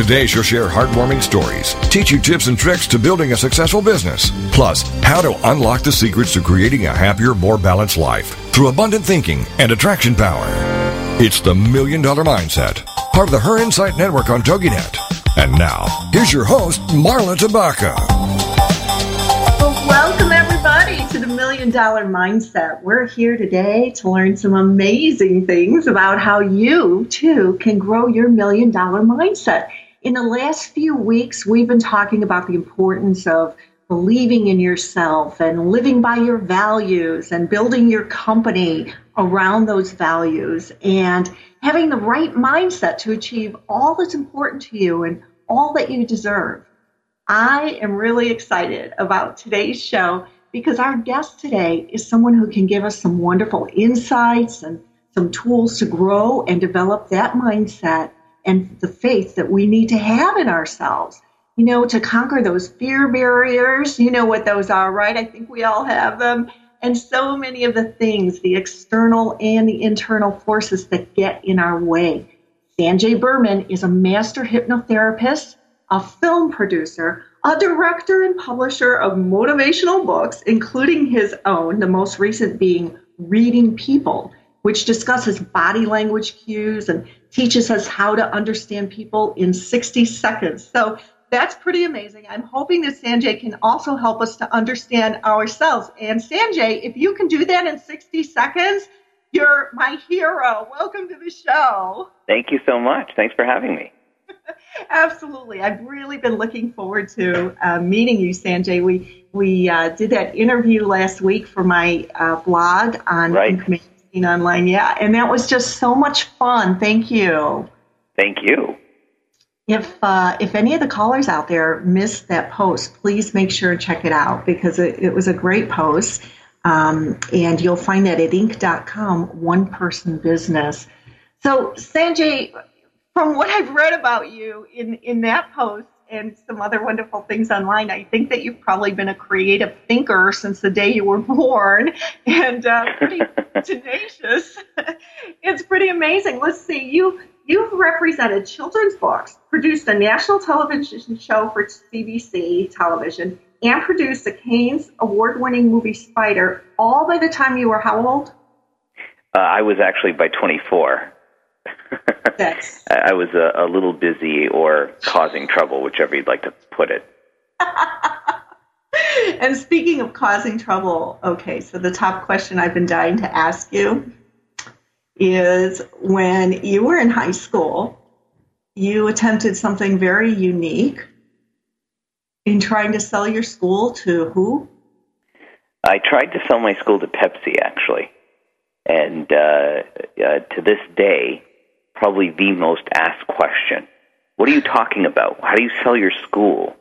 Today, she'll share heartwarming stories, teach you tips and tricks to building a successful business, plus how to unlock the secrets to creating a happier, more balanced life through abundant thinking and attraction power. It's the Million Dollar Mindset, part of the Her Insight Network on TogiNet. And now, here's your host, Marla Tabaka. Welcome everybody to the Million Dollar Mindset. We're here today to learn some amazing things about how you too can grow your million dollar mindset. In the last few weeks, we've been talking about the importance of believing in yourself and living by your values and building your company around those values and having the right mindset to achieve all that's important to you and all that you deserve. I am really excited about today's show because our guest today is someone who can give us some wonderful insights and some tools to grow and develop that mindset and the faith that we need to have in ourselves, you know, to conquer those fear barriers. You know what those are, right? I think we all have them. And so many of the things, the external and the internal forces that get in our way. Sanjay Burman is a master hypnotherapist, a film producer, a director and publisher of motivational books, including his own, the most recent being Reading People, which discusses body language cues and teaches us how to understand people in 60 seconds. So that's pretty amazing. I'm hoping that Sanjay can also help us to understand ourselves. And Sanjay, if you can do that in 60 seconds, you're my hero. Welcome to the show. Thank you so much. Thanks for having me. Absolutely. I've really been looking forward to uh, meeting you, Sanjay. We we uh, did that interview last week for my uh, blog on right. information online. Yeah, and that was just so much fun. Thank you. Thank you. If uh, if any of the callers out there missed that post, please make sure to check it out because it, it was a great post. Um, and you'll find that at inc.com, one person business. So, Sanjay, from what I've read about you in, in that post and some other wonderful things online, I think that you've probably been a creative thinker since the day you were born and uh, pretty tenacious. it's pretty amazing. Let's see, you you've represented children's books, produced a national television show for CBC television, and produced the Cannes award-winning movie Spider. All by the time you were how old? Uh, I was actually by 24. That's... I was a, a little busy or causing trouble, whichever you'd like to put it. and speaking of causing trouble, okay, so the top question I've been dying to ask you is when you were in high school, you attempted something very unique in trying to sell your school to who? I tried to sell my school to Pepsi, actually. And uh, uh, to this day, probably the most asked question. What are you talking about? How do you sell your school?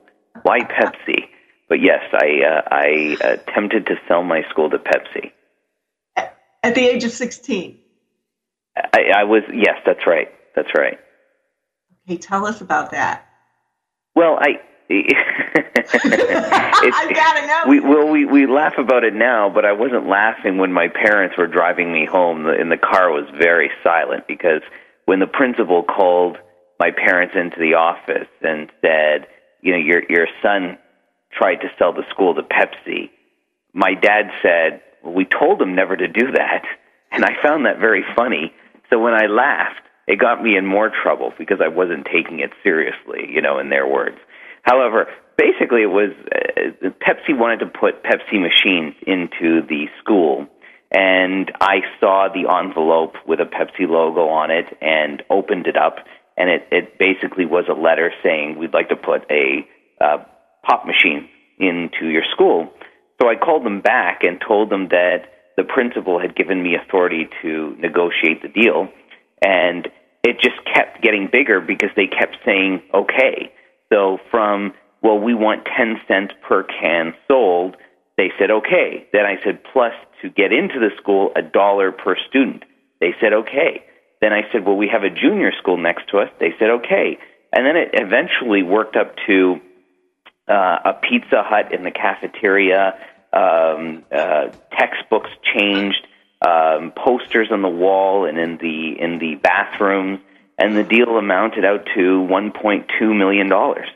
Why Pepsi? But yes, I uh, I attempted to sell my school to Pepsi. At the age of sixteen. I, I was yes, that's right. That's right. Okay, tell us about that. Well, I. I gotta know. We, well, we we laugh about it now, but I wasn't laughing when my parents were driving me home. The, and the car was very silent because when the principal called my parents into the office and said, you know, your your son tried to sell the school to Pepsi, my dad said, well, we told him never to do that, and I found that very funny. So when I laughed, it got me in more trouble because I wasn't taking it seriously, you know, in their words. However, basically, it was uh, Pepsi wanted to put Pepsi machines into the school and I saw the envelope with a Pepsi logo on it and opened it up, and it, it basically was a letter saying we'd like to put a uh, pop machine into your school. So I called them back and told them that the principal had given me authority to negotiate the deal, and it just kept getting bigger because they kept saying okay. So from well, we want 10 cents per can sold they said, okay. Then I said, plus to get into the school, a dollar per student. They said, okay. Then I said, well, we have a junior school next to us. They said, okay. And then it eventually worked up to uh, a Pizza Hut in the cafeteria, um, uh, textbooks changed, um, posters on the wall and in the in the bathrooms, and the deal amounted out to 1.2 million dollars.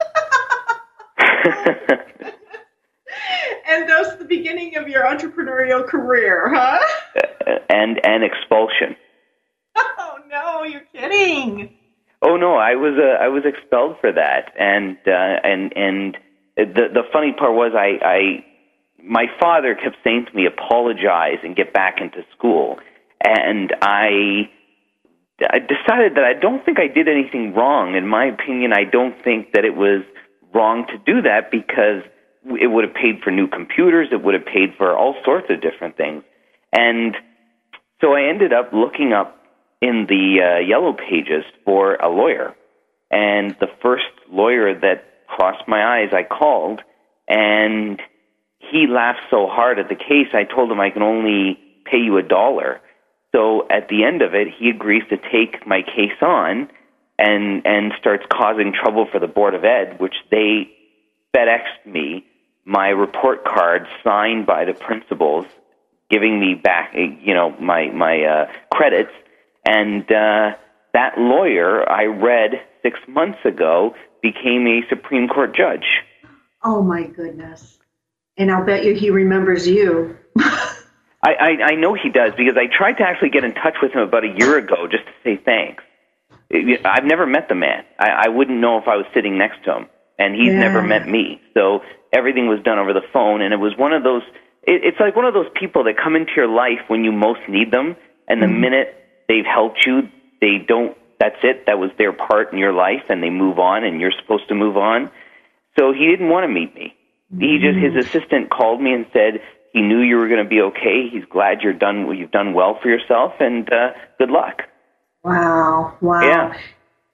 and that's the beginning of your entrepreneurial career, huh? and and expulsion. Oh no, you're kidding. Oh no, I was uh, I was expelled for that, and uh, and and the the funny part was I I my father kept saying to me apologize and get back into school, and I I decided that I don't think I did anything wrong. In my opinion, I don't think that it was wrong to do that because it would have paid for new computers. It would have paid for all sorts of different things. And so I ended up looking up in the uh, yellow pages for a lawyer. And the first lawyer that crossed my eyes, I called, and he laughed so hard at the case, I told him I can only pay you a dollar. So at the end of it, he agrees to take my case on and and starts causing trouble for the board of ed, which they FedExed me my report card signed by the principals, giving me back, you know, my my uh, credits. And uh, that lawyer I read six months ago became a Supreme Court judge. Oh my goodness! And I'll bet you he remembers you. I, I I know he does because I tried to actually get in touch with him about a year ago just to say thanks. I've never met the man. I, I wouldn't know if I was sitting next to him, and he's yeah. never met me. So everything was done over the phone, and it was one of those. It, it's like one of those people that come into your life when you most need them, and the mm-hmm. minute they've helped you, they don't. That's it. That was their part in your life, and they move on, and you're supposed to move on. So he didn't want to meet me. Mm-hmm. He just his assistant called me and said he knew you were going to be okay. He's glad you're done. You've done well for yourself, and uh, good luck. Wow! Wow! Yeah.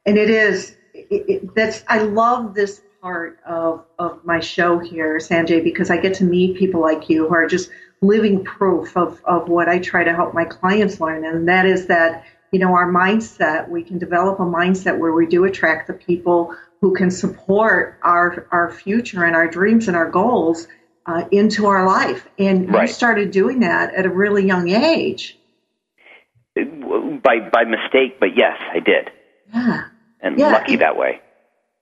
And it is. It, it, that's. I love this part of, of my show here, Sanjay, because I get to meet people like you who are just living proof of, of what I try to help my clients learn. And that is that, you know, our mindset, we can develop a mindset where we do attract the people who can support our, our future and our dreams and our goals uh, into our life. And right. you started doing that at a really young age. By, by mistake, but yes, I did. Yeah. And yeah, lucky that way.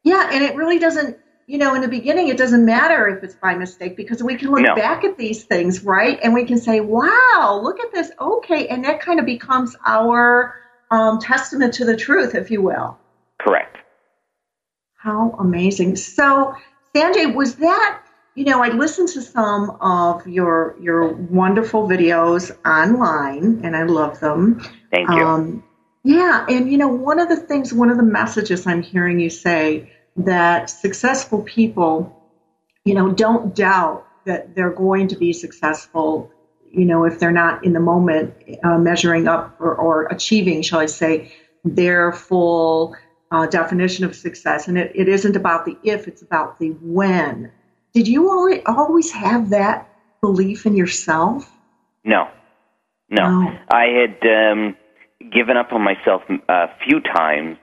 Yeah, and it really doesn't, you know, in the beginning, it doesn't matter if it's by mistake because we can look no. back at these things, right? And we can say, wow, look at this. Okay. And that kind of becomes our um, testament to the truth, if you will. Correct. How amazing. So, Sanjay, was that, you know, I listened to some of your your wonderful videos online and I love them. Thank you. Um, yeah, and you know, one of the things, one of the messages I'm hearing you say that successful people, you know, don't doubt that they're going to be successful, you know, if they're not in the moment uh, measuring up or, or, achieving, shall I say, their full uh, definition of success. And it, it isn't about the if, it's about the when. Did you always have that belief in yourself? No, no. no. I had. Um, given up on myself a few times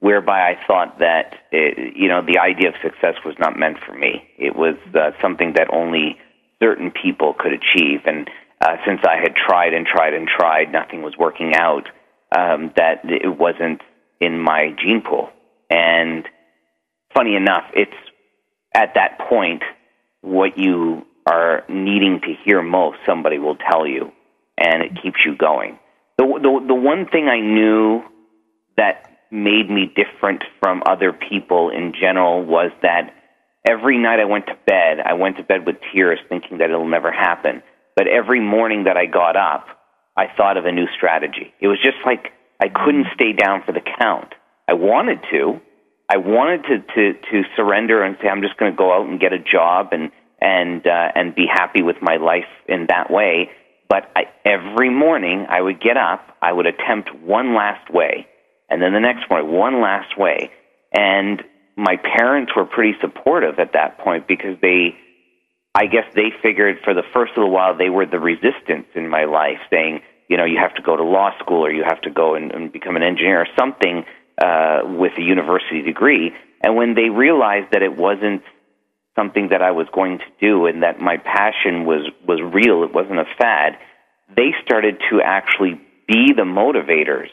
whereby I thought that it, you know the idea of success was not meant for me. It was uh, something that only certain people could achieve, and uh, since I had tried and tried and tried, nothing was working out. Um, that it wasn't in my gene pool, and funny enough, it's at that point what you are needing to hear most. Somebody will tell you, and it keeps you going the, the the one thing I knew that made me different from other people in general was that every night I went to bed, I went to bed with tears, thinking that it'll never happen. but every morning that I got up, I thought of a new strategy. It was just like I couldn't stay down for the count. I wanted to. I wanted to to to surrender and say I'm just going to go out and get a job and and uh, and be happy with my life in that way. But I, every morning I would get up, I would attempt one last way, and then the next morning one last way, and my parents were pretty supportive at that point because they I guess they figured for the first little while they were the resistance in my life, saying, you know, you have to go to law school or you have to go and, and become an engineer or something uh, with a university degree. And when they realized that it wasn't something that I was going to do and that my passion was was real, it wasn't a fad, they started to actually be the motivators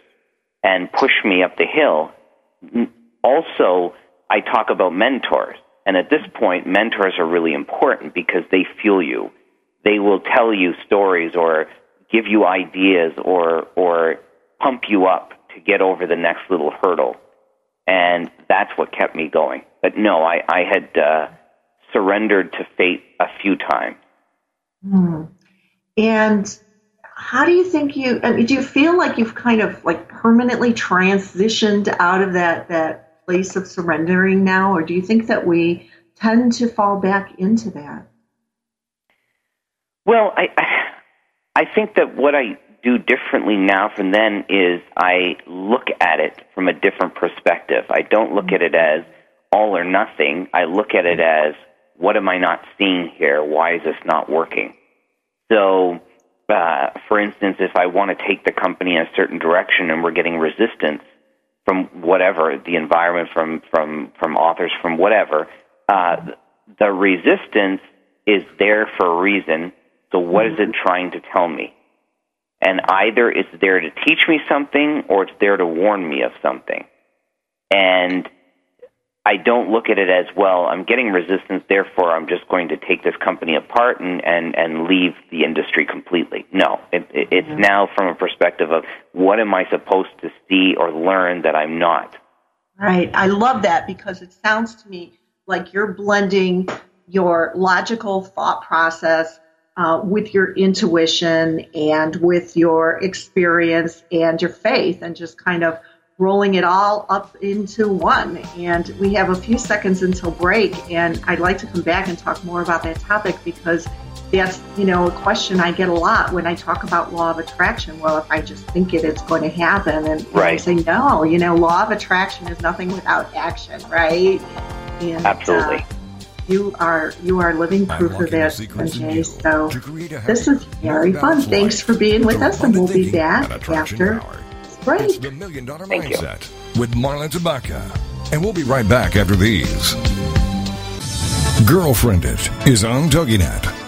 and push me up the hill. Also, I talk about mentors and at this point, mentors are really important because they fuel you. They will tell you stories or give you ideas or, or pump you up to get over the next little hurdle. And that's what kept me going. But no, I, I had uh, surrendered to fate a few times. Hmm. And how do you think you, I mean, do you feel like you've kind of like permanently transitioned out of that, that place of surrendering now, or do you think that we tend to fall back into that? Well, I, I think that what I do differently now from then is I look at it from a different perspective. I don't look at it as all or nothing. I look at it as what am I not seeing here? Why is this not working? So, uh, for instance, if I want to take the company in a certain direction and we're getting resistance, from whatever the environment, from from from authors, from whatever. Uh, the resistance is there for a reason. So what is it trying to tell me? And either it's there to teach me something or it's there to warn me of something. And I don't look at it as well. I'm getting resistance, therefore I'm just going to take this company apart and and and leave the industry completely. No, it, it, it's mm-hmm. now from a perspective of what am I supposed to see or learn that I'm not. Right. I love that because it sounds to me like you're blending your logical thought process uh, with your intuition and with your experience and your faith, and just kind of rolling it all up into one. And we have a few seconds until break, and I'd like to come back and talk more about that topic because that's you know a question I get a lot when I talk about law of attraction. Well, if I just think it, it's going to happen, and, right. I say no. You know, law of attraction is nothing without action, right? And, Absolutely. Uh, you are you are living proof of that, Sanjay. So this is very fun. Thanks for being with us, and we'll be back after break. It's the Million Dollar Thank Mindset you. with Marla Tabaka. And we'll be right back after these. Girlfriend It is on TogiNet.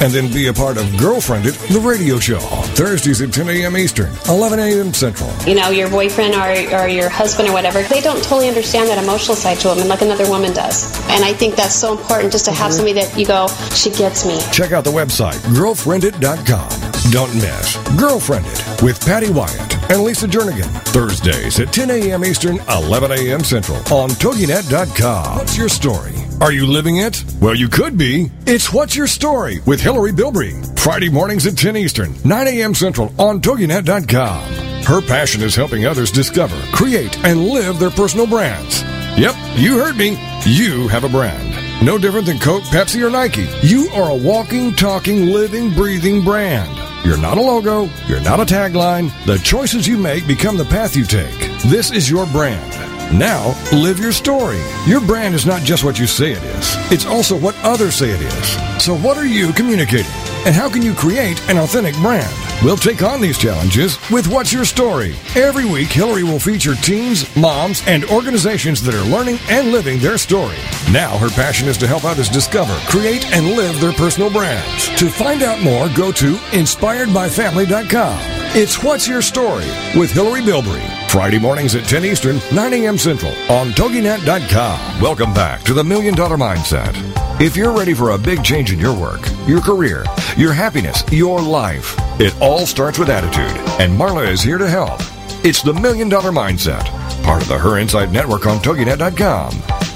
and then be a part of Girlfriend It, the radio show. Thursdays at 10 a.m. Eastern, 11 a.m. Central. You know, your boyfriend or, or your husband or whatever, they don't totally understand that emotional side to women like another woman does. And I think that's so important just to have mm-hmm. somebody that you go, she gets me. Check out the website, girlfriendit.com. Don't miss Girlfriend It with Patty Wyatt and Lisa Jernigan. Thursdays at 10 a.m. Eastern, 11 a.m. Central on TogiNet.com. What's your story? Are you living it? Well, you could be. It's What's Your Story with Hillary Bilbrey. Friday mornings at 10 Eastern, 9 a.m. Central on TogiNet.com. Her passion is helping others discover, create, and live their personal brands. Yep, you heard me. You have a brand. No different than Coke, Pepsi, or Nike. You are a walking, talking, living, breathing brand. You're not a logo. You're not a tagline. The choices you make become the path you take. This is your brand. Now, live your story. Your brand is not just what you say it is, it's also what others say it is. So, what are you communicating? And how can you create an authentic brand? We'll take on these challenges with What's Your Story? Every week, Hillary will feature teens, moms, and organizations that are learning and living their story. Now, her passion is to help others discover, create, and live their personal brands. To find out more, go to inspiredbyfamily.com. It's What's Your Story with Hillary Bilbrey. Friday mornings at 10 Eastern, 9 a.m. Central on TogiNet.com. Welcome back to the Million Dollar Mindset. If you're ready for a big change in your work, your career, your happiness, your life, it all starts with attitude, and Marla is here to help. It's the Million Dollar Mindset, part of the Her Insight Network on TogiNet.com.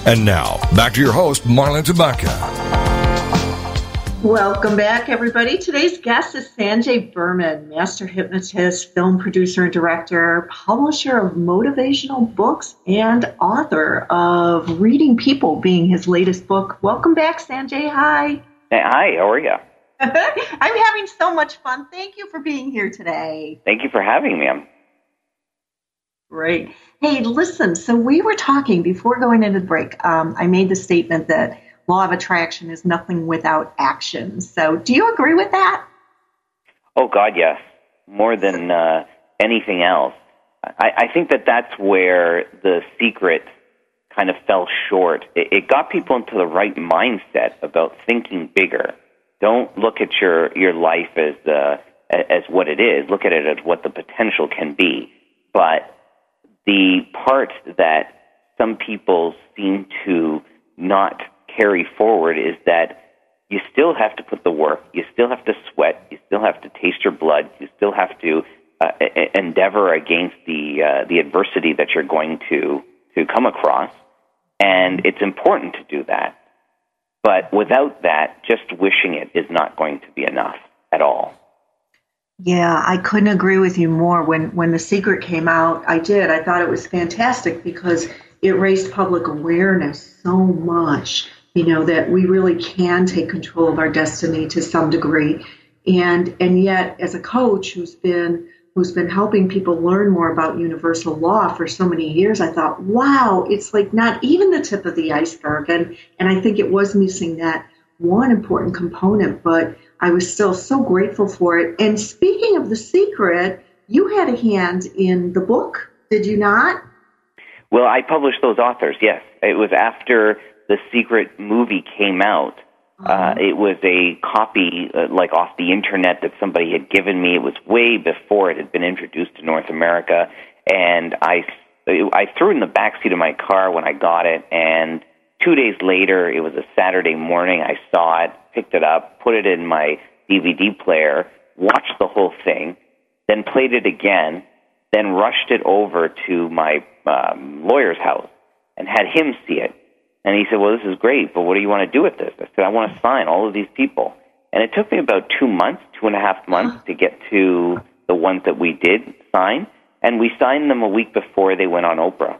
And now, back to your host, Marla Tabaka. Welcome back, everybody. Today's guest is Sanjay Burman, master hypnotist, film producer and director, publisher of motivational books, and author of Reading People being his latest book. Welcome back, Sanjay. Hi. Hey, hi, how are you? I'm having so much fun. Thank you for being here today. Thank you for having me. I'm Great. Hey, listen, so we were talking before going into the break. Um, I made the statement that law of attraction is nothing without action. So, do you agree with that? Oh God, yes. More than uh, anything else, I, I think that that's where the secret kind of fell short. It, it got people into the right mindset about thinking bigger. Don't look at your your life as uh, as what it is. Look at it as what the potential can be. But the part that some people seem to not carry forward is that you still have to put the work, you still have to sweat, you still have to taste your blood, you still have to uh, endeavor against the uh, the adversity that you're going to to come across, and it's important to do that. But without that, just wishing it is not going to be enough at all. Yeah, I couldn't agree with you more. When when the secret came out, I did. I thought it was fantastic because it raised public awareness so much you know that we really can take control of our destiny to some degree. And and yet as a coach who's been who's been helping people learn more about universal law for so many years i thought wow it's like not even the tip of the iceberg. And and i think it was missing that one important component but i was still so grateful for it. And speaking of the secret you had a hand in the book did you not? Well i published those authors yes. It was after the secret movie came out. Uh, uh-huh. it was a copy, uh, like off the internet, that somebody had given me. It was way before it had been introduced to North America, and I, I threw it in the back seat of my car when I got it. And two days later, it was a Saturday morning. I saw it, picked it up, put it in my DVD player, watched the whole thing, then played it again, then rushed it over to my um, lawyer's house and had him see it and he said, Well, this is great, but what do you want to do with this? I said, I want to sign all of these people. And it took me about two months, two and a half months to get to the ones that we did sign. And we signed them a week before they went on Oprah.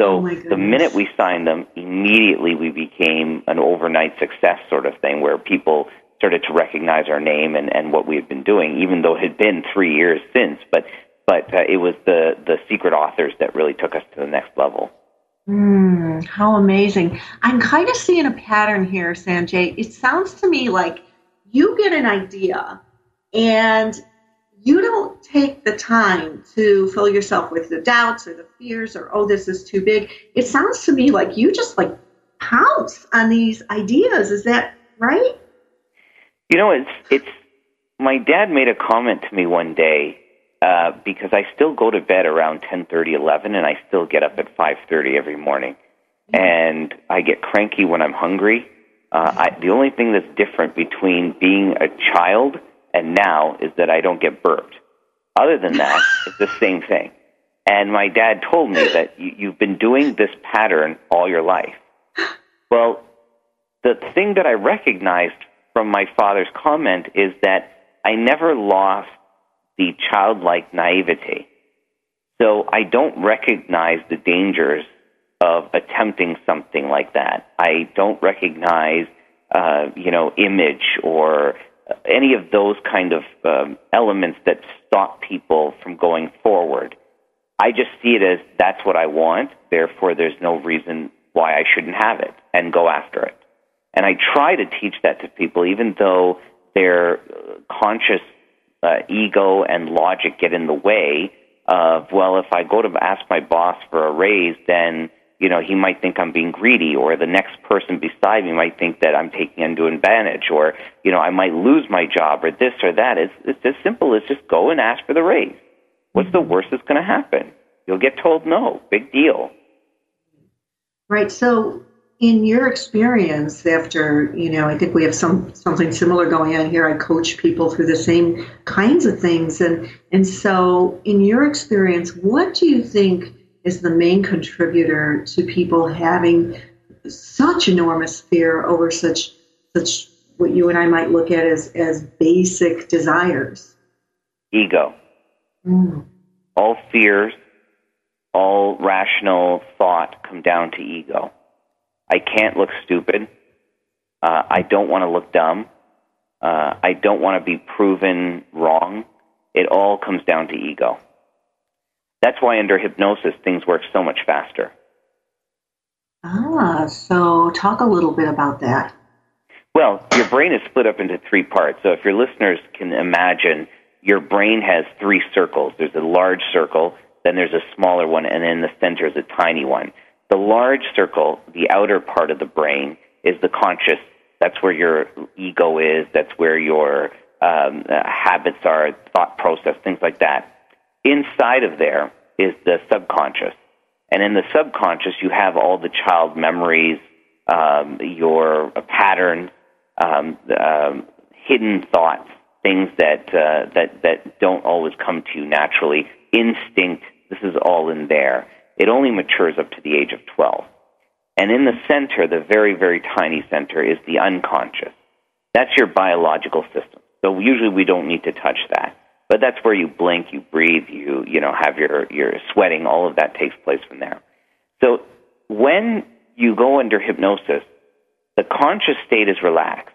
So oh the minute we signed them, immediately we became an overnight success sort of thing where people started to recognize our name and, and what we had been doing, even though it had been three years since. But but uh, it was the the secret authors that really took us to the next level. Mm, how amazing. I'm kind of seeing a pattern here, Sanjay. It sounds to me like you get an idea and you don't take the time to fill yourself with the doubts or the fears or, oh, this is too big. It sounds to me like you just like pounce on these ideas. Is that right? You know, it's, it's, my dad made a comment to me one day uh, because I still go to bed around ten thirty, eleven, and I still get up at 5.30 every morning. And I get cranky when I'm hungry. Uh, I, the only thing that's different between being a child and now is that I don't get burped. Other than that, it's the same thing. And my dad told me that you, you've been doing this pattern all your life. Well, the thing that I recognized from my father's comment is that I never lost the childlike naivety. So I don't recognize the dangers of attempting something like that. I don't recognize, uh, you know, image or any of those kind of um, elements that stop people from going forward. I just see it as that's what I want, therefore there's no reason why I shouldn't have it and go after it. And I try to teach that to people, even though their conscious uh, ego and logic get in the way of, well, if I go to ask my boss for a raise, then you know, he might think I'm being greedy, or the next person beside me might think that I'm taking undue advantage, or, you know, I might lose my job, or this or that. It's, it's as simple as just go and ask for the raise. What's the worst that's going to happen? You'll get told no. Big deal. Right. So, in your experience, after you know, I think we have some something similar going on here. I coach people through the same kinds of things, and and so, in your experience, what do you think is the main contributor to people having such enormous fear over such such what you and I might look at as as basic desires? Ego. Mm. All fears all rational thought come down to ego. I can't look stupid. Uh, I don't want to look dumb. Uh, I don't want to be proven wrong. It all comes down to ego. That's why under hypnosis things work so much faster. Ah, so talk a little bit about that. Well, your brain is split up into three parts. So if your listeners can imagine, your brain has three circles. There's a large circle, then there's a smaller one, and in the center is a tiny one. The large circle, the outer part of the brain, is the conscious. That's where your ego is. That's where your um, uh, habits are, thought process, things like that. Inside of there is the subconscious. And in the subconscious, you have all the child memories, um, your patterns, um, um, hidden thoughts, things that, uh, that, that don't always come to you naturally, instinct, this is all in there. It only matures up to the age of 12. And in the center, the very, very tiny center, is the unconscious. That's your biological system. So usually we don't need to touch that. But that's where you blink, you breathe, you, you know, have your, your sweating, all of that takes place from there. So when you go under hypnosis, the conscious state is relaxed.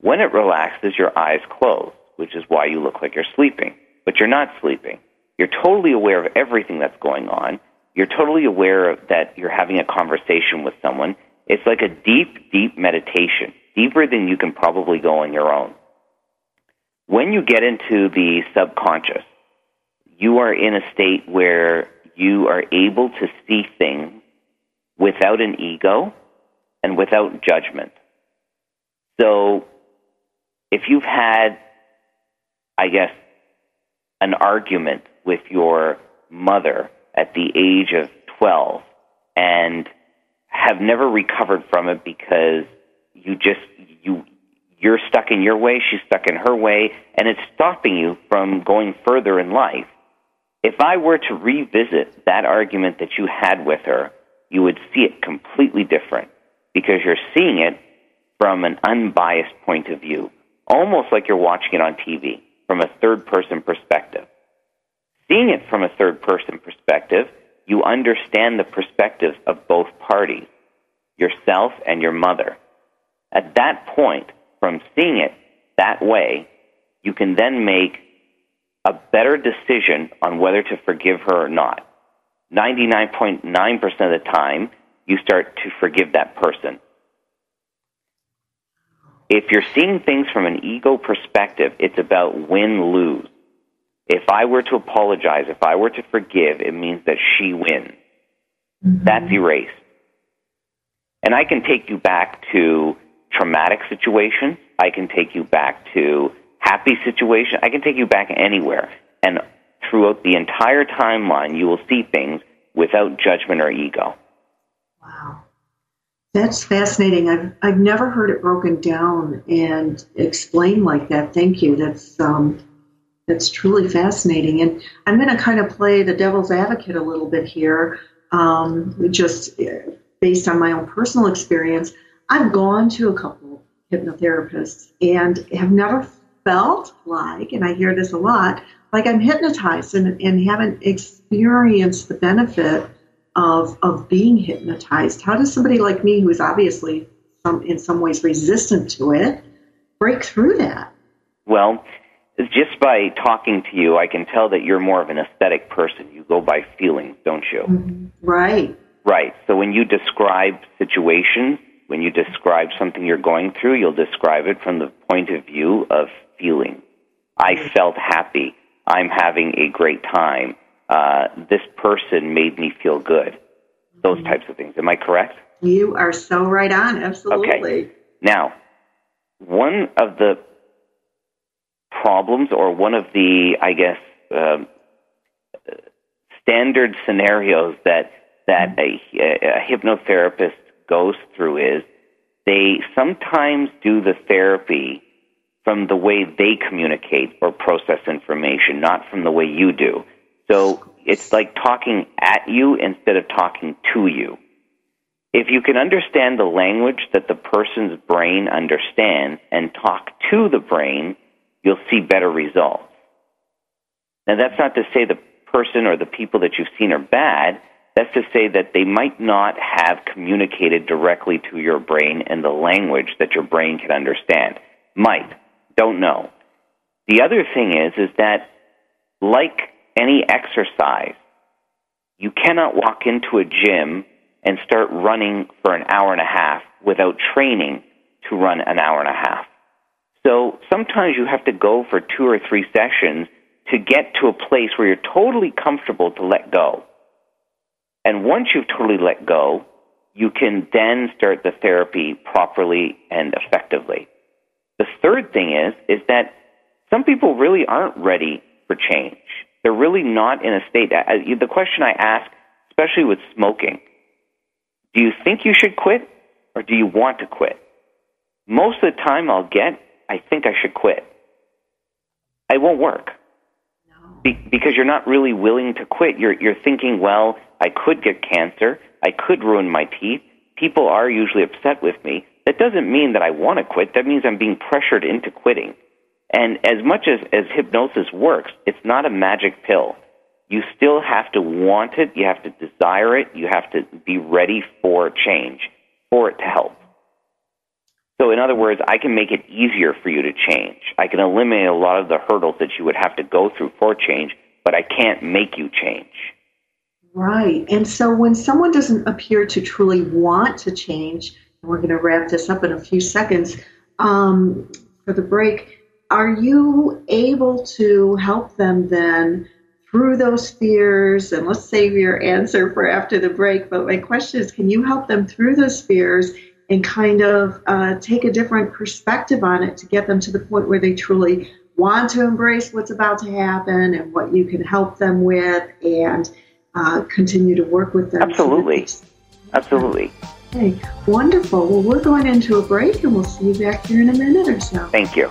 When it relaxes, your eyes close, which is why you look like you're sleeping, but you're not sleeping. You're totally aware of everything that's going on. You're totally aware of that you're having a conversation with someone. It's like a deep, deep meditation, deeper than you can probably go on your own. When you get into the subconscious, you are in a state where you are able to see things without an ego and without judgment. So, if you've had, I guess, an argument with your mother at the age of 12 and have never recovered from it because you just you you're stuck in your way, she's stuck in her way, and it's stopping you from going further in life. If I were to revisit that argument that you had with her, you would see it completely different because you're seeing it from an unbiased point of view, almost like you're watching it on TV from a third person perspective. Seeing it from a third person perspective, you understand the perspectives of both parties, yourself and your mother. At that point, from seeing it that way, you can then make a better decision on whether to forgive her or not. 99.9% of the time, you start to forgive that person. If you're seeing things from an ego perspective, it's about win lose. If I were to apologize, if I were to forgive, it means that she wins. Mm-hmm. That's erased. And I can take you back to traumatic situations. I can take you back to happy situations. I can take you back anywhere. And throughout the entire timeline, you will see things without judgment or ego. Wow. That's fascinating. I've, I've never heard it broken down and explained like that. Thank you. That's um, that's truly fascinating. And I'm going to kind of play the devil's advocate a little bit here, um, just uh, based on my own personal experience. I've gone to a couple hypnotherapists and have never felt like, and I hear this a lot, like I'm hypnotized and, and haven't experienced the benefit of, of being hypnotized. How does somebody like me, who is obviously some, in some ways resistant to it, break through that? Well, just by talking to you, I can tell that you're more of a kinesthetic person. You go by feelings, don't you? Right. Right. So when you describe situations, when you describe something you're going through, you'll describe it from the point of view of feeling. I felt happy. I'm having a great time. Uh, this person made me feel good. Those types of things. Am I correct? You are so right on. Absolutely. Okay. Now, one of the problems, or one of the, I guess, uh, standard scenarios that that a, a hypnotherapist goes through is they sometimes do the therapy from the way they communicate or process information, not from the way you do. So it's like talking at you instead of talking to you. If you can understand the language that the person's brain understands and talk to the brain, you'll see better results. Now, that's not to say the person or the people that you've seen are bad. That's to say that they might not have communicated directly to your brain in the language that your brain can understand. Might. Don't know. The other thing is, is that like any exercise, you cannot walk into a gym and start running for an hour and a half without training to run an hour and a half. So sometimes you have to go for two or three sessions to get to a place where you're totally comfortable to let go. And once you've totally let go, you can then start the therapy properly and effectively. The third thing is, is that some people really aren't ready for change. They're really not in a state. Uh, uh, the question I ask, especially with smoking, do you think you should quit or do you want to quit? Most of the time I'll get, I think I should quit. It won't work. Be- because you're not really willing to quit. You're, you're thinking, well, I could get cancer. I could ruin my teeth. People are usually upset with me. That doesn't mean that I want to quit. That means I'm being pressured into quitting. And as much as, as hypnosis works, it's not a magic pill. You still have to want it. You have to desire it. You have to be ready for change, for it to help. So, in other words, I can make it easier for you to change. I can eliminate a lot of the hurdles that you would have to go through for change, but I can't make you change. Right. And so, when someone doesn't appear to truly want to change, and we're going to wrap this up in a few seconds um, for the break, are you able to help them then through those fears? And let's save your answer for after the break. But my question is can you help them through those fears? And kind of uh, take a different perspective on it to get them to the point where they truly want to embrace what's about to happen and what you can help them with and uh, continue to work with them. Absolutely. Absolutely. Okay, wonderful. Well, we're going into a break and we'll see you back here in a minute or so. Thank you.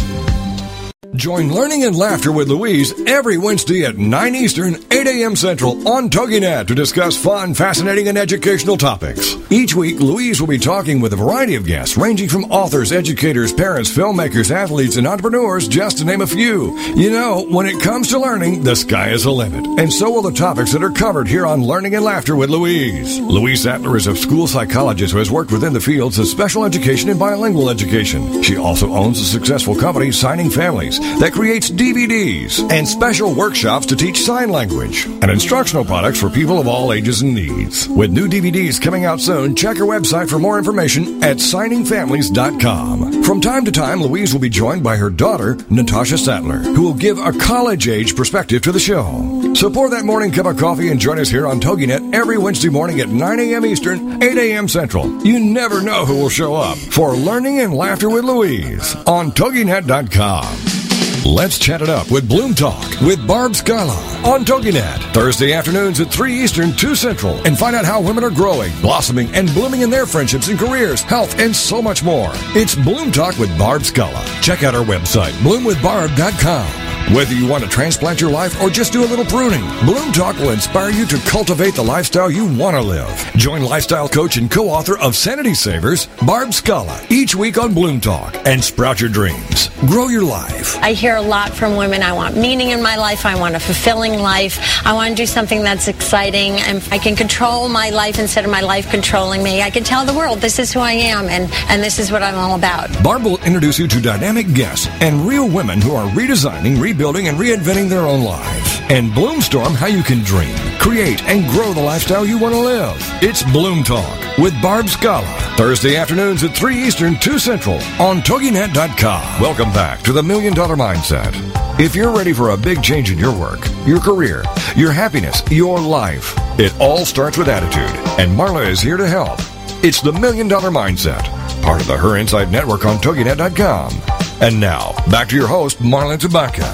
Join Learning and Laughter with Louise every Wednesday at 9 Eastern, 8 a.m. Central on TogiNet to discuss fun, fascinating, and educational topics. Each week, Louise will be talking with a variety of guests ranging from authors, educators, parents, filmmakers, athletes, and entrepreneurs, just to name a few. You know, when it comes to learning, the sky is the limit. And so will the topics that are covered here on Learning and Laughter with Louise. Louise Sattler is a school psychologist who has worked within the fields of special education and bilingual education. She also owns a successful company, Signing Families that creates DVDs and special workshops to teach sign language and instructional products for people of all ages and needs. With new DVDs coming out soon, check her website for more information at signingfamilies.com. From time to time, Louise will be joined by her daughter, Natasha Sattler, who will give a college age perspective to the show. So pour that morning cup of coffee and join us here on TogiNet every Wednesday morning at 9 a.m. Eastern, 8 a.m. Central. You never know who will show up for Learning and Laughter with Louise on TogiNet.com. Let's chat it up with Bloom Talk with Barb Scala on TogiNet. Thursday afternoons at 3 Eastern, 2 Central. And find out how women are growing, blossoming, and blooming in their friendships and careers, health, and so much more. It's Bloom Talk with Barb Scala. Check out our website, bloomwithbarb.com. Whether you want to transplant your life or just do a little pruning, Bloom Talk will inspire you to cultivate the lifestyle you want to live. Join lifestyle coach and co-author of Sanity Savers, Barb Scala, each week on Bloom Talk and sprout your dreams. Grow your life. I hear a lot from women. I want meaning in my life. I want a fulfilling life. I want to do something that's exciting and I can control my life instead of my life controlling me. I can tell the world this is who I am and, and this is what I'm all about. Barb will introduce you to dynamic guests and real women who are redesigning, rebuilding, and reinventing their own lives. And Bloomstorm how you can dream, create, and grow the lifestyle you want to live. It's Bloom Talk with Barb Scala. Thursday afternoons at 3 Eastern, 2 Central on TogiNet.com. Welcome back to the Million Dollar Mindset. If you're ready for a big change in your work, your career, your happiness, your life, it all starts with attitude. And Marla is here to help. It's the Million Dollar Mindset, part of the Her Insight Network on TogiNet.com. And now, back to your host, Marla Tabaka.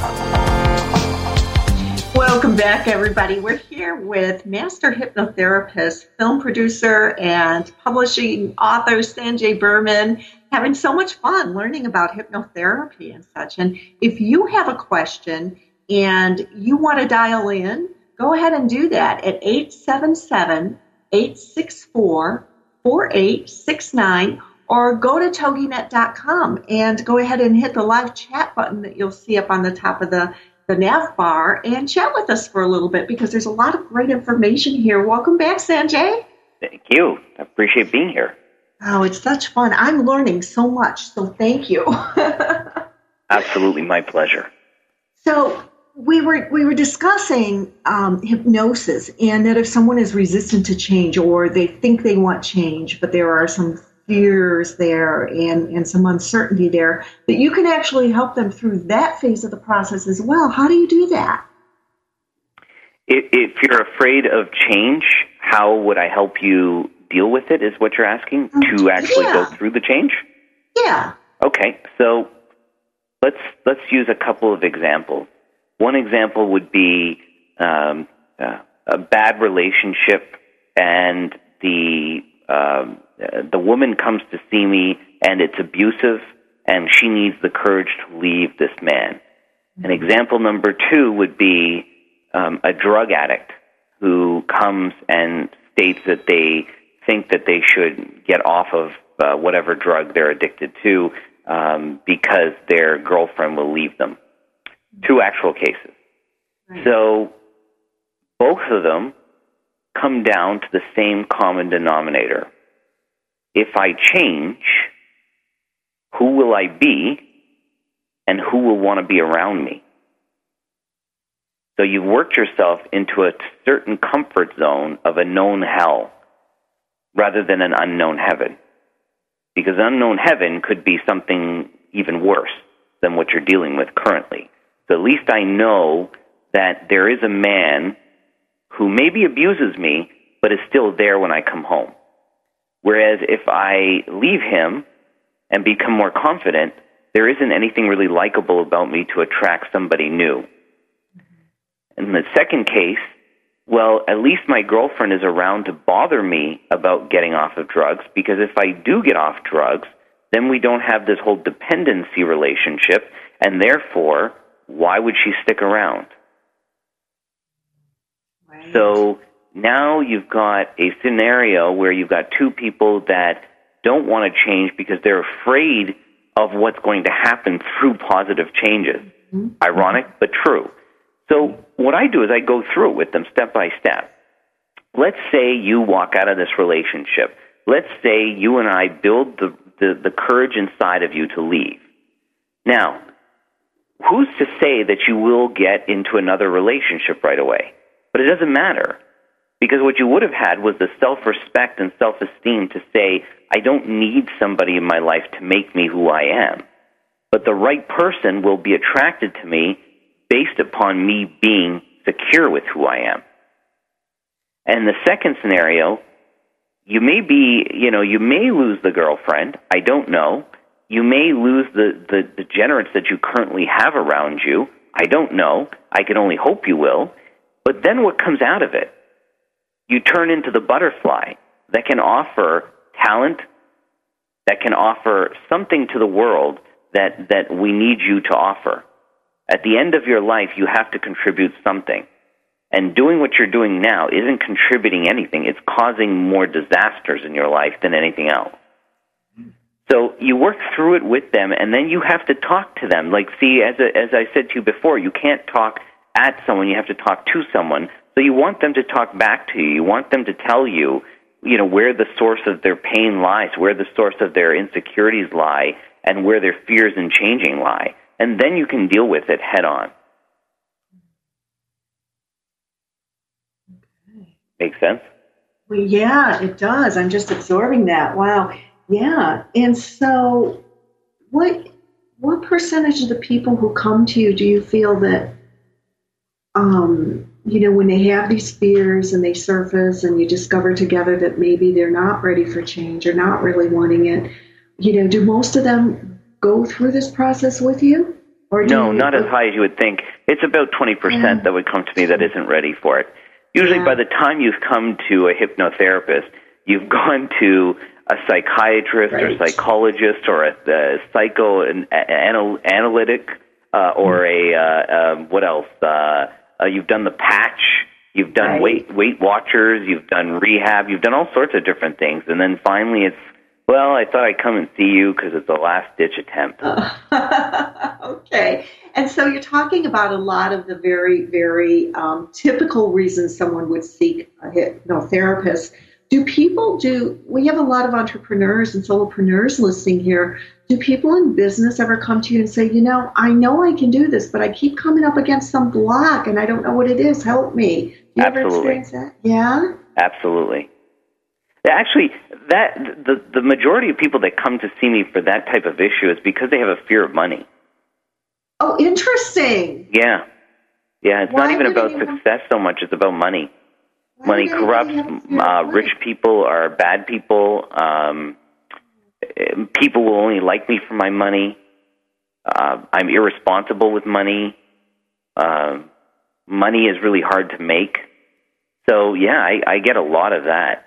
Welcome back, everybody. We're here with master hypnotherapist, film producer, and publishing author Sanjay Burman, having so much fun learning about hypnotherapy and such. And if you have a question and you want to dial in, go ahead and do that at 877 864 4869 or go to toginet.com and go ahead and hit the live chat button that you'll see up on the top of the the nav bar and chat with us for a little bit because there's a lot of great information here. Welcome back, Sanjay. Thank you. I appreciate being here. Oh, it's such fun. I'm learning so much, so thank you. Absolutely, my pleasure. So we were we were discussing um, hypnosis, and that if someone is resistant to change or they think they want change, but there are some fears there and, and some uncertainty there, that you can actually help them through that phase of the process as well. How do you do that? If you're afraid of change, how would I help you deal with it? Is what you're asking to mm, actually yeah. go through the change? Yeah. Okay, so let's let's use a couple of examples. One example would be um, uh, a bad relationship, and the um, the woman comes to see me and it's abusive and she needs the courage to leave this man. An example number two would be um, a drug addict who comes and states that they think that they should get off of uh, whatever drug they're addicted to um, because their girlfriend will leave them. Two actual cases. Right. So both of them come down to the same common denominator if I change, who will I be and who will want to be around me? So you've worked yourself into a certain comfort zone of a known hell rather than an unknown heaven. Because unknown heaven could be something even worse than what you're dealing with currently. So at least I know that there is a man who maybe abuses me, but is still there when I come home. Whereas if I leave him and become more confident, there isn't anything really likable about me to attract somebody new. In the second case, well, at least my girlfriend is around to bother me about getting off of drugs because if I do get off drugs, then we don't have this whole dependency relationship, and therefore, why would she stick around? Right. So now you've got a scenario where you've got two people that don't want to change because they're afraid of what's going to happen through positive changes. Mm-hmm. Ironic, but true. So what I do is I go through it with them step by step. Let's say you walk out of this relationship. Let's say you and I build the, the, the courage inside of you to leave. Now, who's to say that you will get into another relationship right away? But it doesn't matter because what you would have had was the self respect and self esteem to say, I don't need somebody in my life to make me who I am. But the right person will be attracted to me based upon me being secure with who I am. And the second scenario, you may be, you know, you may lose the girlfriend. I don't know. You may lose the, the degenerates that you currently have around you. I don't know. I can only hope you will. But then what comes out of it? You turn into the butterfly that can offer talent, that can offer something to the world that, that we need you to offer. At the end of your life, you have to contribute something. And doing what you're doing now isn't contributing anything. It's causing more disasters in your life than anything else. So you work through it with them, and then you have to talk to them. Like, see, as a, as I said to you before, you can't talk at someone; you have to talk to someone. So you want them to talk back to you. You want them to tell you, you know, where the source of their pain lies, where the source of their insecurities lie, and where their fears and changing lie, and then you can deal with it head on. Okay. Make sense? Well, yeah, it does. I'm just absorbing that. Wow. Yeah. And so what what percentage of the people who come to you do you feel that um, you know, when they have these fears and they surface and you discover together that maybe they're not ready for change or not really wanting it, you know, do most of them go through this process with you? Or no, you, not as high as you would think. It's about 20% yeah. that would come to me that isn't ready for it. Usually yeah. by the time you've come to a hypnotherapist, you've gone to a psychiatrist right. or psychologist or a, a psycho an, anal, analytic uh, or a uh, um, what else? Uh, uh, you've done the patch. You've done right. weight Weight Watchers. You've done rehab. You've done all sorts of different things, and then finally, it's well, I thought I'd come and see you because it's a last ditch attempt. okay. And so you're talking about a lot of the very, very um, typical reasons someone would seek a hypnotherapist do people do we have a lot of entrepreneurs and solopreneurs listening here. Do people in business ever come to you and say you know i know i can do this but i keep coming up against some block and i don't know what it is. Help me. You absolutely. ever experience that? Yeah? Absolutely. Actually that the the majority of people that come to see me for that type of issue is because they have a fear of money. Oh interesting. Yeah. Yeah it's Why not even about success so much it's about money Money corrupts. Uh, rich people are bad people. Um, people will only like me for my money. Uh, I'm irresponsible with money. Uh, money is really hard to make. So yeah, I, I get a lot of that.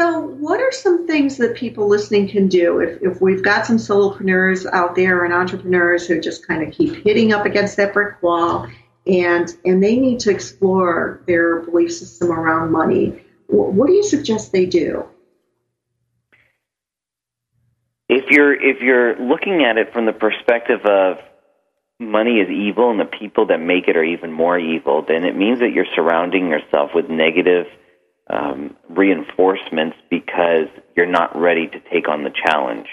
So, what are some things that people listening can do if, if we've got some solopreneurs out there and entrepreneurs who just kind of keep hitting up against that brick wall and and they need to explore their belief system around money. What do you suggest they do? If you're if you're looking at it from the perspective of money is evil and the people that make it are even more evil, then it means that you're surrounding yourself with negative um, reinforcements because you're not ready to take on the challenge.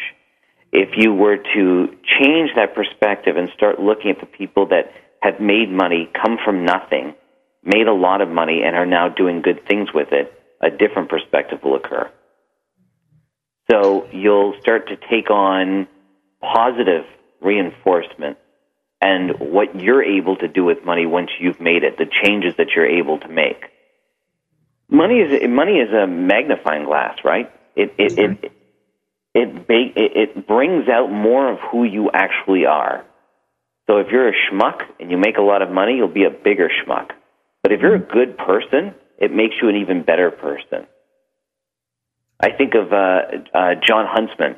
If you were to change that perspective and start looking at the people that have made money, come from nothing, made a lot of money, and are now doing good things with it, a different perspective will occur. So you'll start to take on positive reinforcement and what you're able to do with money once you've made it, the changes that you're able to make. Money is money is a magnifying glass, right? It it it it, it, it brings out more of who you actually are. So if you're a schmuck and you make a lot of money, you'll be a bigger schmuck. But if you're a good person, it makes you an even better person. I think of uh, uh, Jon Huntsman,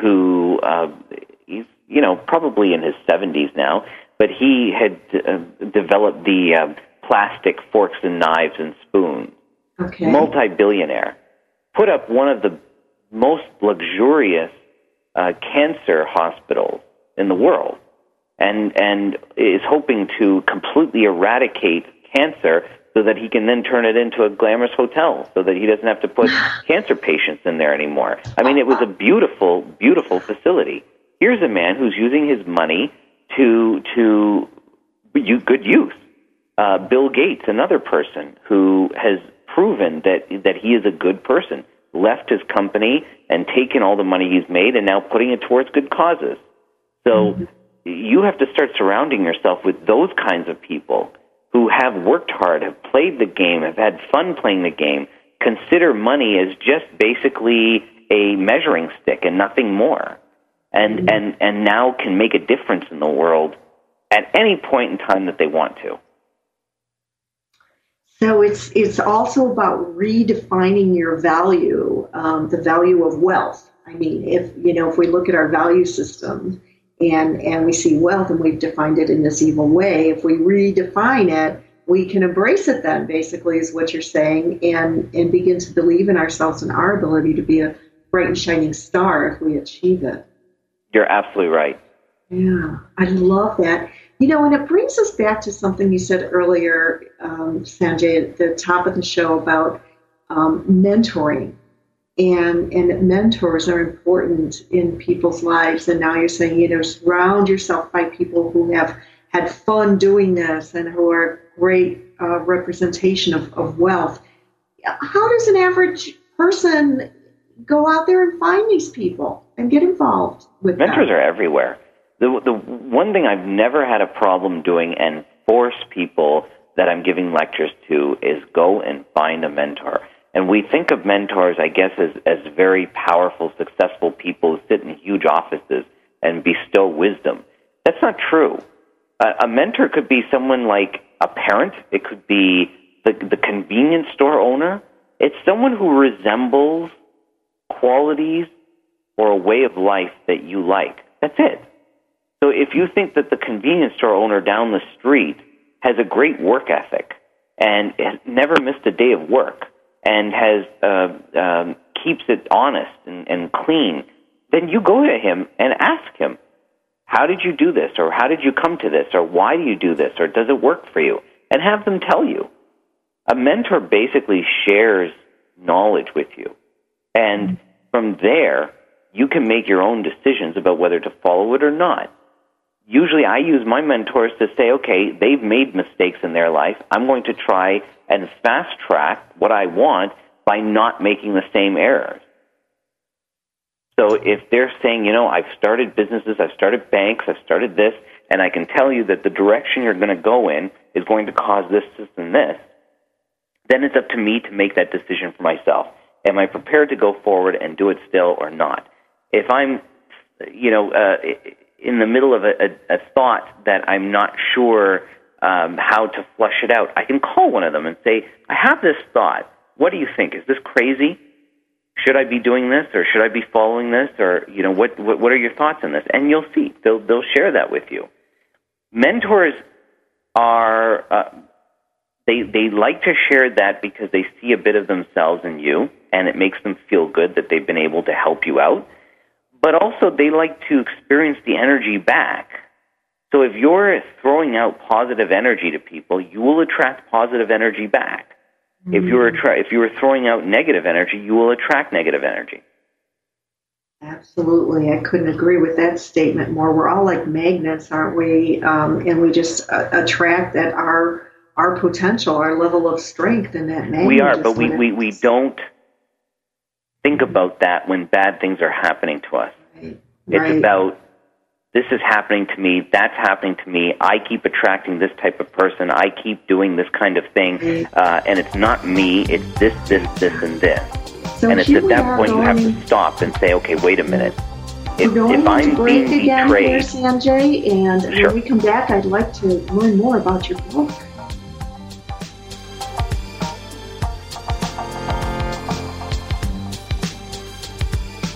who uh, he's you know probably in his 70s now, but he had uh, developed the uh, plastic forks and knives and spoons. Okay. Multi-billionaire, put up one of the most luxurious uh, cancer hospitals in the world and and is hoping to completely eradicate cancer so that he can then turn it into a glamorous hotel so that he doesn't have to put cancer patients in there anymore. I mean, it was a beautiful, beautiful facility. Here's a man who's using his money to to good use. Uh, Bill Gates, another person who has proven that that he is a good person, left his company and taken all the money he's made and now putting it towards good causes. So mm-hmm you have to start surrounding yourself with those kinds of people who have worked hard, have played the game, have had fun playing the game, consider money as just basically a measuring stick and nothing more. And, mm-hmm. and, and now can make a difference in the world at any point in time that they want to. So it's it's also about redefining your value, um, the value of wealth. I mean, if you know, if we look at our value system, and and we see wealth and we've defined it in this evil way. If we redefine it we can embrace it then basically is what you're saying and and begin to believe in ourselves and our ability to be a bright and shining star if we achieve it. You're absolutely right. Yeah i love that. You know and it brings us back to something you said earlier um, sanjay at the top of the show about um, mentoring and and mentors are important in people's lives. And now you're saying you know surround yourself by people who have had fun doing this and who are great uh, representation of, of wealth. How does an average person go out there and find these people and get involved with mentors them? are everywhere. The the one thing I've never had a problem doing and force people that I'm giving lectures to is go and find a mentor and we think of mentors, I guess, as, as very powerful, successful people who sit in huge offices and bestow wisdom. That's not true. A, a mentor could be someone like a parent. It could be the, the convenience store owner. It's someone who resembles qualities or a way of life that you like. That's it. So if you think that the convenience store owner down the street has a great work ethic and never missed a day of work, and has uh, um, keeps it honest and, and clean, then you go to him and ask him, "How did you do this?" or "How did you come to this?" or "Why do you do this?" or "Does it work for you?" and have them tell you. A mentor basically shares knowledge with you, and from there you can make your own decisions about whether to follow it or not usually I use my mentors to say, okay, they've made mistakes in their life. I'm going to try and fast track what I want by not making the same errors. So if they're saying, you know, I've started businesses, I've started banks, I've started this, and I can tell you that the direction you're going to go in is going to cause this, this, and this, then it's up to me to make that decision for myself. Am I prepared to go forward and do it still or not? If I'm, you know, uh, in the middle of a, a, a thought that I'm not sure um, how to flush it out, I can call one of them and say, I have this thought. What do you think? Is this crazy? Should I be doing this or should I be following this or you know what what, what are your thoughts on this? And you'll see they'll they'll share that with you. Mentors are uh, they they like to share that because they see a bit of themselves in you and it makes them feel good that they've been able to help you out but also they like to experience the energy back. So if you're throwing out positive energy to people, you will attract positive energy back. Mm-hmm. If you're attra- if you are throwing out negative energy, you will attract negative energy. Absolutely, I couldn't agree with that statement more. We're all like magnets, aren't we? Um, and we just uh, attract that our our potential, our level of strength in that magnet. We are, but we, we, we don't think about that when bad things are happening to us. Right. It's about this is happening to me, that's happening to me. I keep attracting this type of person. I keep doing this kind of thing, uh, and it's not me. It's this, this, this, and this. So and it's at that point you have to stop and say, okay, wait a minute. If, we're going if I'm break being again betrayed, here, Sanjay, and sure. when we come back, I'd like to learn more about your book.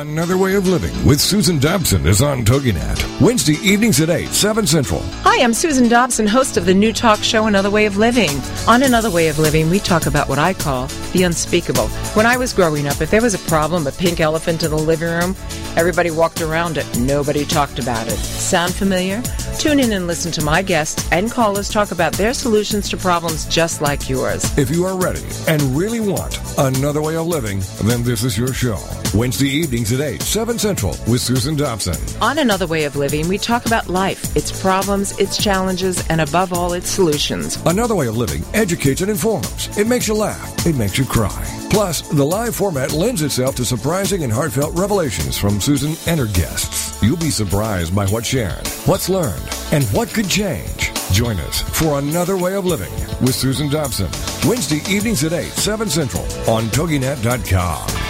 Another Way of Living with Susan Dobson is on TogiNet. Wednesday evenings at 8, 7 Central. Hi, I'm Susan Dobson, host of the new talk show Another Way of Living. On Another Way of Living, we talk about what I call the unspeakable. When I was growing up, if there was a problem, a pink elephant in the living room, everybody walked around it. Nobody talked about it. Sound familiar? Tune in and listen to my guests and callers talk about their solutions to problems just like yours. If you are ready and really want another way of living, then this is your show. Wednesday evenings at 8, 7 Central with Susan Dobson. On Another Way of Living, we talk about life, its problems, its challenges, and above all, its solutions. Another Way of Living educates and informs. It makes you laugh. It makes you cry. Plus, the live format lends itself to surprising and heartfelt revelations from Susan and her guests. You'll be surprised by what's shared, what's learned, and what could change. Join us for Another Way of Living with Susan Dobson. Wednesday evenings at 8, 7 Central on TogiNet.com.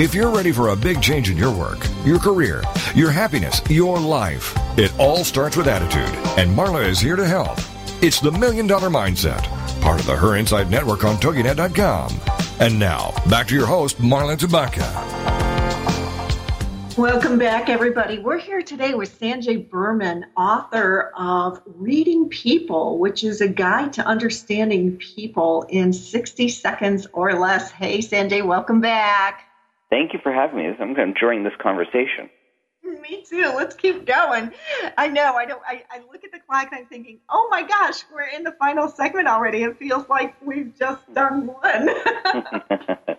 If you're ready for a big change in your work, your career, your happiness, your life, it all starts with attitude, and Marla is here to help. It's the Million Dollar Mindset, part of the Her Insight Network on TogiNet.com. And now, back to your host, Marla Tabaka. Welcome back, everybody. We're here today with Sanjay Burman, author of Reading People, which is a guide to understanding people in 60 seconds or less. Hey, Sanjay, welcome back. Thank you for having me. I'm enjoying this conversation. Me too. Let's keep going. I know. I don't. I, I look at the clock and I'm thinking, oh my gosh, we're in the final segment already. It feels like we've just done one.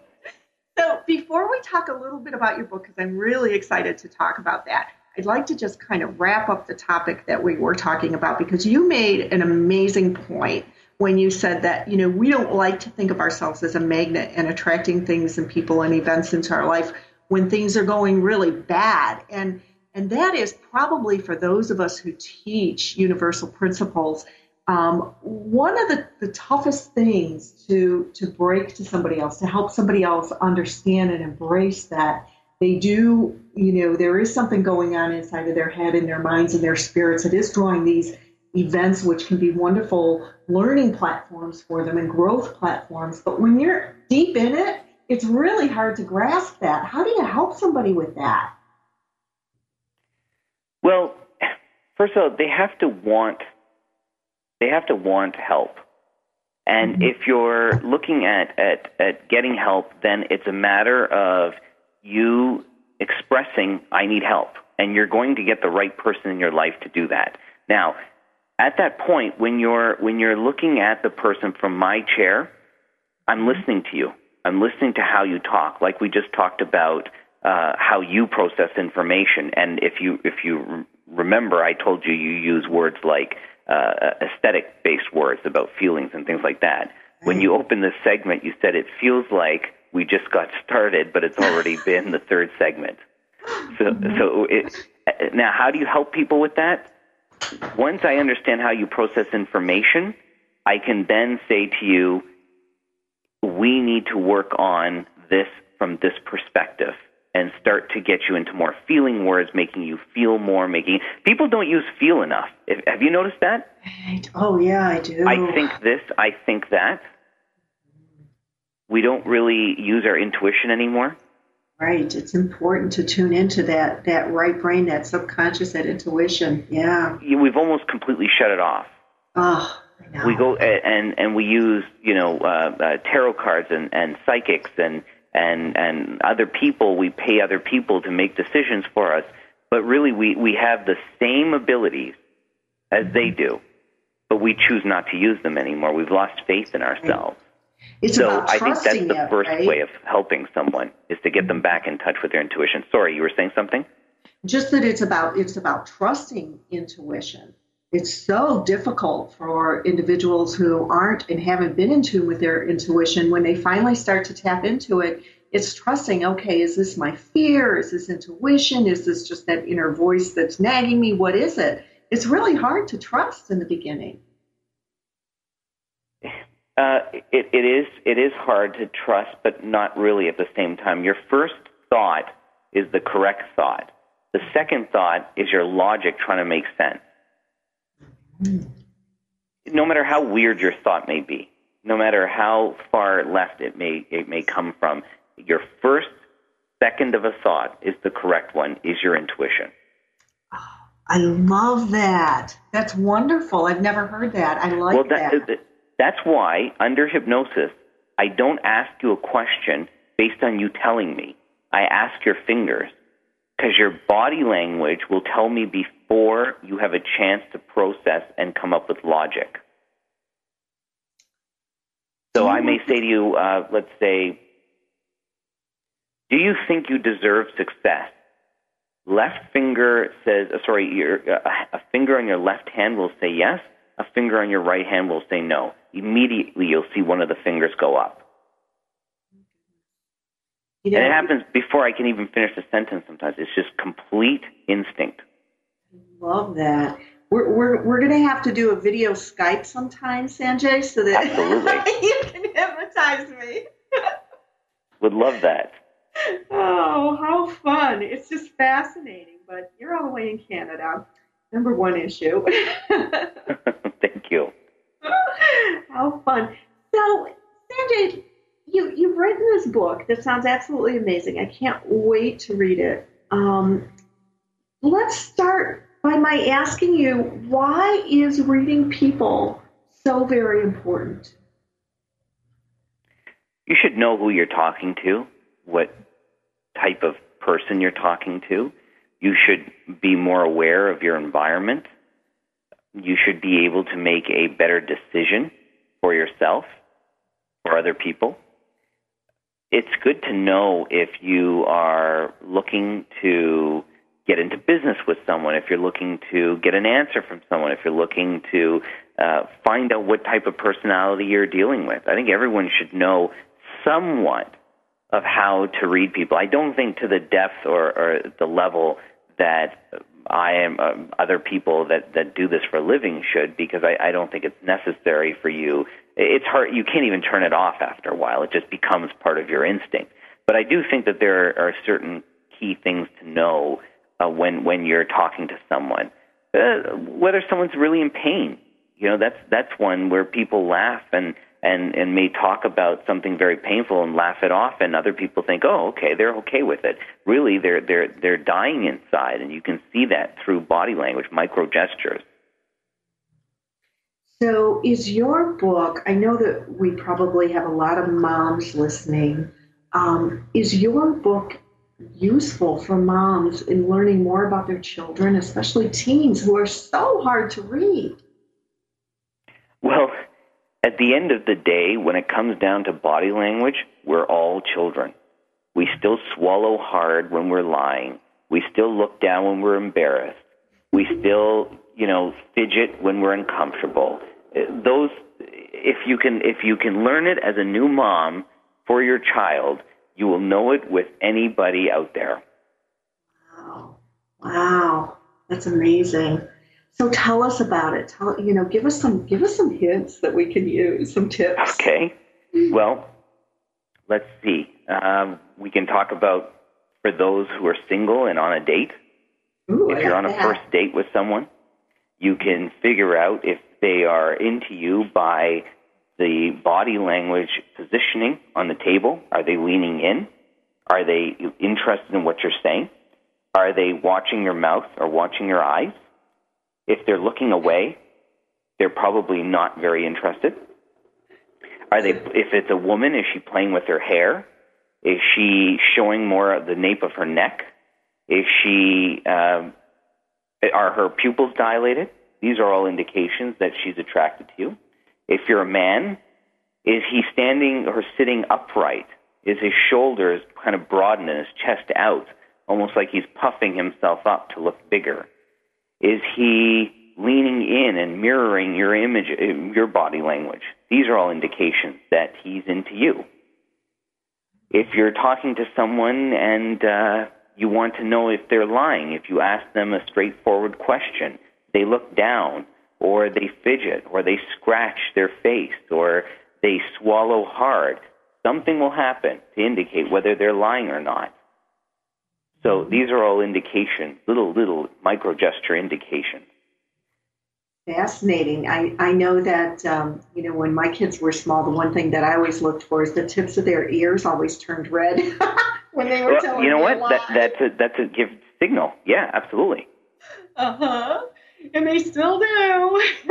So before we talk a little bit about your book, because I'm really excited to talk about that, I'd like to just kind of wrap up the topic that we were talking about because you made an amazing point when you said that, you know, we don't like to think of ourselves as a magnet and attracting things and people and events into our life when things are going really bad. And and that is probably for those of us who teach universal principles um, one of the, the toughest things to to break to somebody else, to help somebody else understand and embrace that they do, you know, there is something going on inside of their head and their minds and their spirits. It is drawing these events, which can be wonderful learning platforms for them and growth platforms. But when you're deep in it, it's really hard to grasp that. How do you help somebody with that? Well, first of all, they have to want they have to want help. And mm-hmm. if you're looking at, at, at getting help, then it's a matter of you expressing, I need help. And you're going to get the right person in your life to do that. Now, at that point, when you're, when you're looking at the person from my chair, I'm mm-hmm. listening to you. I'm listening to how you talk, like we just talked about uh, how you process information. And if you if you remember, I told you you use words like uh, kinesthetic based words about feelings and things like that. When you open this segment, you said it feels like we just got started, but it's already been the third segment. So, mm-hmm. so it, now, how do you help people with that? Once I understand how you process information, I can then say to you, we need to work on this from this perspective and start to get you into more feeling words, making you feel more, making people don't use feel enough. If, have you noticed that? Oh yeah, I do. I think this, I think that. We don't really use our intuition anymore. Right. It's important to tune into that that right brain, that subconscious, that intuition. Yeah. We've almost completely shut it off. Oh. We go and and we use you know uh, uh, tarot cards and and psychics and and and other people we pay other people to make decisions for us but really we we have the same abilities as they do but we choose not to use them anymore we've lost faith in ourselves it's so about I think that's the it, first right? way of helping someone is to get them back in touch with their intuition. Sorry, you were saying something? Just that it's about it's about trusting intuition it's so difficult for individuals who aren't and haven't been in tune with their intuition when they finally start to tap into it it's trusting okay is this my fear is this intuition is this just that inner voice that's nagging me what is it it's really hard to trust in the beginning uh, it, it is it is hard to trust but not really at the same time your first thought is the correct thought the second thought is your logic trying to make sense no matter how weird your thought may be, no matter how far left it may it may come from, your first second of a thought is the correct one is your intuition. I love that. That's wonderful. I've never heard that. I like well, that. that. That's why under hypnosis, I don't ask you a question based on you telling me. I ask your fingers because your body language will tell me before you have a chance to process and come up with logic. So I may say to you, uh, let's say, do you think you deserve success? Left finger says, uh, sorry, your, uh, a finger on your left hand will say yes. A finger on your right hand will say no. Immediately, you'll see one of the fingers go up. You know, and it happens before I can even finish the sentence sometimes. It's just complete instinct. Love that. We're, we're, we're going to have to do a video Skype sometime, Sanjay, so that you can hypnotize me. Would love that. Oh, how fun. It's just fascinating. But you're all the way in Canada. Number one issue. Thank you. How fun. So, Sanjay, you, you've written this book that sounds absolutely amazing. I can't wait to read it. Um, let's start by my asking you why is reading people so very important? You should know who you're talking to, what type of person you're talking to. You should be more aware of your environment. You should be able to make a better decision for yourself or other people it's good to know if you are looking to get into business with someone, if you're looking to get an answer from someone, if you're looking to uh, find out what type of personality you're dealing with. I think everyone should know somewhat of how to read people. I don't think to the depth or, or the level that I am uh, other people that that do this for a living should because I, I don't think it's necessary for you it's hard. You can't even turn it off after a while. It just becomes part of your instinct. But I do think that there are certain key things to know uh, when when you're talking to someone, uh, whether someone's really in pain. You know, that's that's one where people laugh and and and may talk about something very painful and laugh it off, and other people think, oh, okay, they're okay with it. Really, they're they're they're dying inside, and you can see that through body language, micro gestures. So, is your book? I know that we probably have a lot of moms listening. Um, is your book useful for moms in learning more about their children, especially teens who are so hard to read? Well, at the end of the day, when it comes down to body language, we're all children. We still swallow hard when we're lying. We still look down when we're embarrassed. We still, you know, fidget when we're uncomfortable uh, those if you can if you can learn it as a new mom for your child, you will know it with anybody out there. Wow. Wow. That's amazing. So tell us about it. Tell you know, give us some give us some hints that we can use, some tips. Okay. Well, let's see. Um, we can talk about for those who are single and on a date. Ooh, if you're on a first date with someone, you can figure out if they are into you by the body language positioning on the table. Are they leaning in? Are they interested in what you're saying? Are they watching your mouth or watching your eyes? If they're looking away, they're probably not very interested. Are they? If it's a woman, is she playing with her hair? Is she showing more of the nape of her neck? Is she? Uh, are her pupils dilated? These are all indications that she's attracted to you. If you're a man, is he standing or sitting upright? Is his shoulders kind of broadened and his chest out, almost like he's puffing himself up to look bigger? Is he leaning in and mirroring your image, your body language? These are all indications that he's into you. If you're talking to someone and uh, you want to know if they're lying, if you ask them a straightforward question, they look down, or they fidget, or they scratch their face, or they swallow hard, something will happen to indicate whether they're lying or not. So these are all indications, little, little micro gesture indications. Fascinating. I, I know that, um, you know, when my kids were small, the one thing that I always looked for is the tips of their ears always turned red. when they were Well, telling you know what? That, that's a that's a give signal. Yeah, absolutely. Uh huh. And they still do.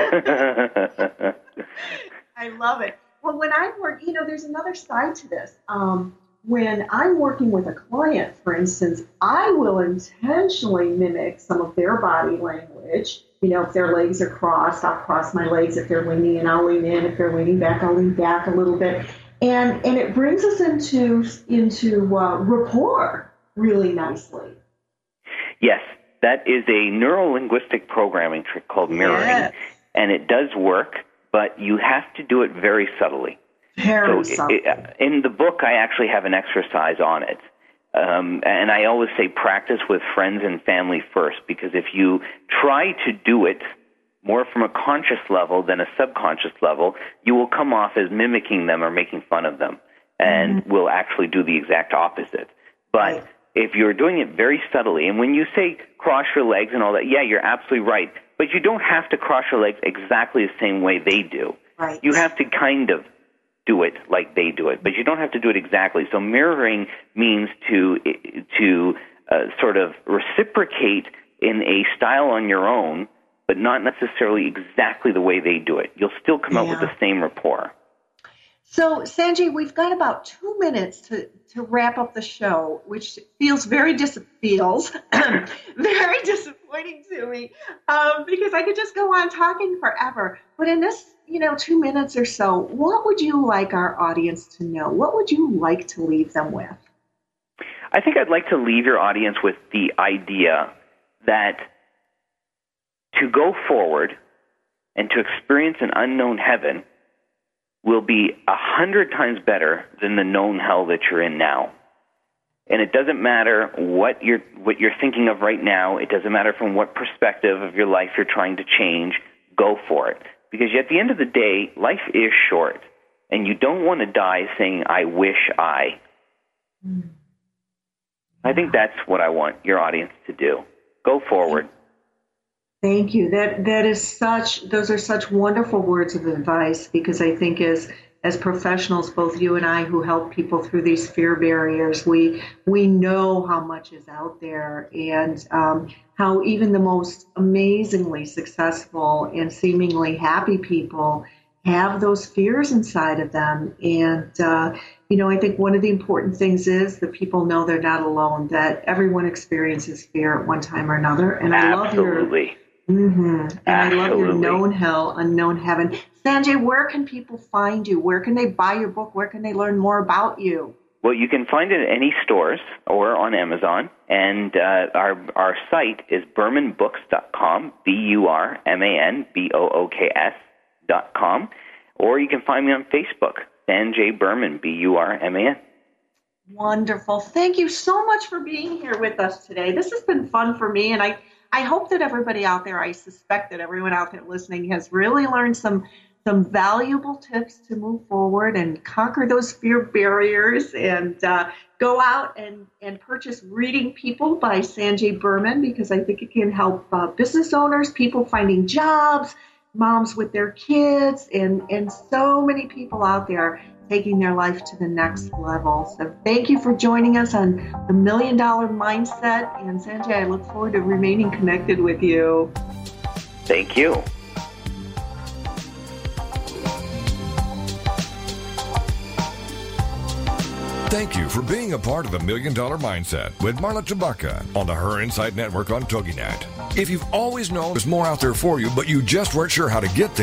I love it. Well, when I work, you know, there's another side to this. Um, when I'm working with a client, for instance, I will intentionally mimic some of their body language. You know, if their legs are crossed, I'll cross my legs. If they're leaning in, I'll lean in. If they're leaning back, I'll lean back a little bit. And and it brings us into into uh, rapport really nicely. yes, that is a neuro linguistic programming trick called mirroring, Yes. and it does work, but you have to do it very subtly. So it, in the book, I actually have an exercise on it. Um, and I always say practice with friends and family first, because if you try to do it more from a conscious level than a subconscious level, you will come off as mimicking them or making fun of them, and will actually do the exact opposite. But Right. if you're doing it very subtly, and when you say cross your legs and all that, yeah, you're absolutely right. But you don't have to cross your legs exactly the same way they do. Right. You have to kind of do it like they do it, but you don't have to do it exactly. So mirroring means to to uh, sort of reciprocate in a style on your own, but not necessarily exactly the way they do it. You'll still come up with the same rapport. So, Sanjay, we've got about two minutes to, to wrap up the show, which feels very dis- feels very disappointing to me um, because I could just go on talking forever. But in this, you know, two minutes or so, what would you like our audience to know? What would you like to leave them with? I think I'd like to leave your audience with the idea that to go forward and to experience an unknown heaven will be a hundred times better than the known hell that you're in now. And it doesn't matter what you're what you're thinking of right now. It doesn't matter from what perspective of your life you're trying to change. Go for it, because at the end of the day, life is short, and you don't want to die saying "I wish I." Hmm. I think that's what I want your audience to do. Go forward. Thank you. That that is such those are such wonderful words of advice because I think as as professionals, both you and I who help people through these fear barriers, we we know how much is out there and um, how even the most amazingly successful and seemingly happy people have those fears inside of them. And uh, you know, I think one of the important things is that people know they're not alone. That everyone experiences fear at one time or another. And I love your Absolutely. hmm And I love your known hell, unknown heaven. Sanjay, where can people find you? Where can they buy your book? Where can they learn more about you? Well, you can find it at any stores or on Amazon, and uh, our our site is burmanbooks.com, b u r m a n b o o k s dot com, or you can find me on Facebook, Sanjay Burman, b u r m a n. Wonderful. Thank you so much for being here with us today. This has been fun for me, and I, I hope that everybody out there, I suspect that everyone out there listening has really learned some some valuable tips to move forward and conquer those fear barriers and uh, go out and, and purchase Reading People by Sanjay Burman because I think it can help uh, business owners, people finding jobs, moms with their kids, and, and so many people out there taking their life to the next level. So thank you for joining us on the Million Dollar Mindset. And Sanjay, I look forward to remaining connected with you. Thank you. Thank you for being a part of the Million Dollar Mindset with Marla Tabaka on the Her Insight Network on TogiNet. If you've always known there's more out there for you, but you just weren't sure how to get there,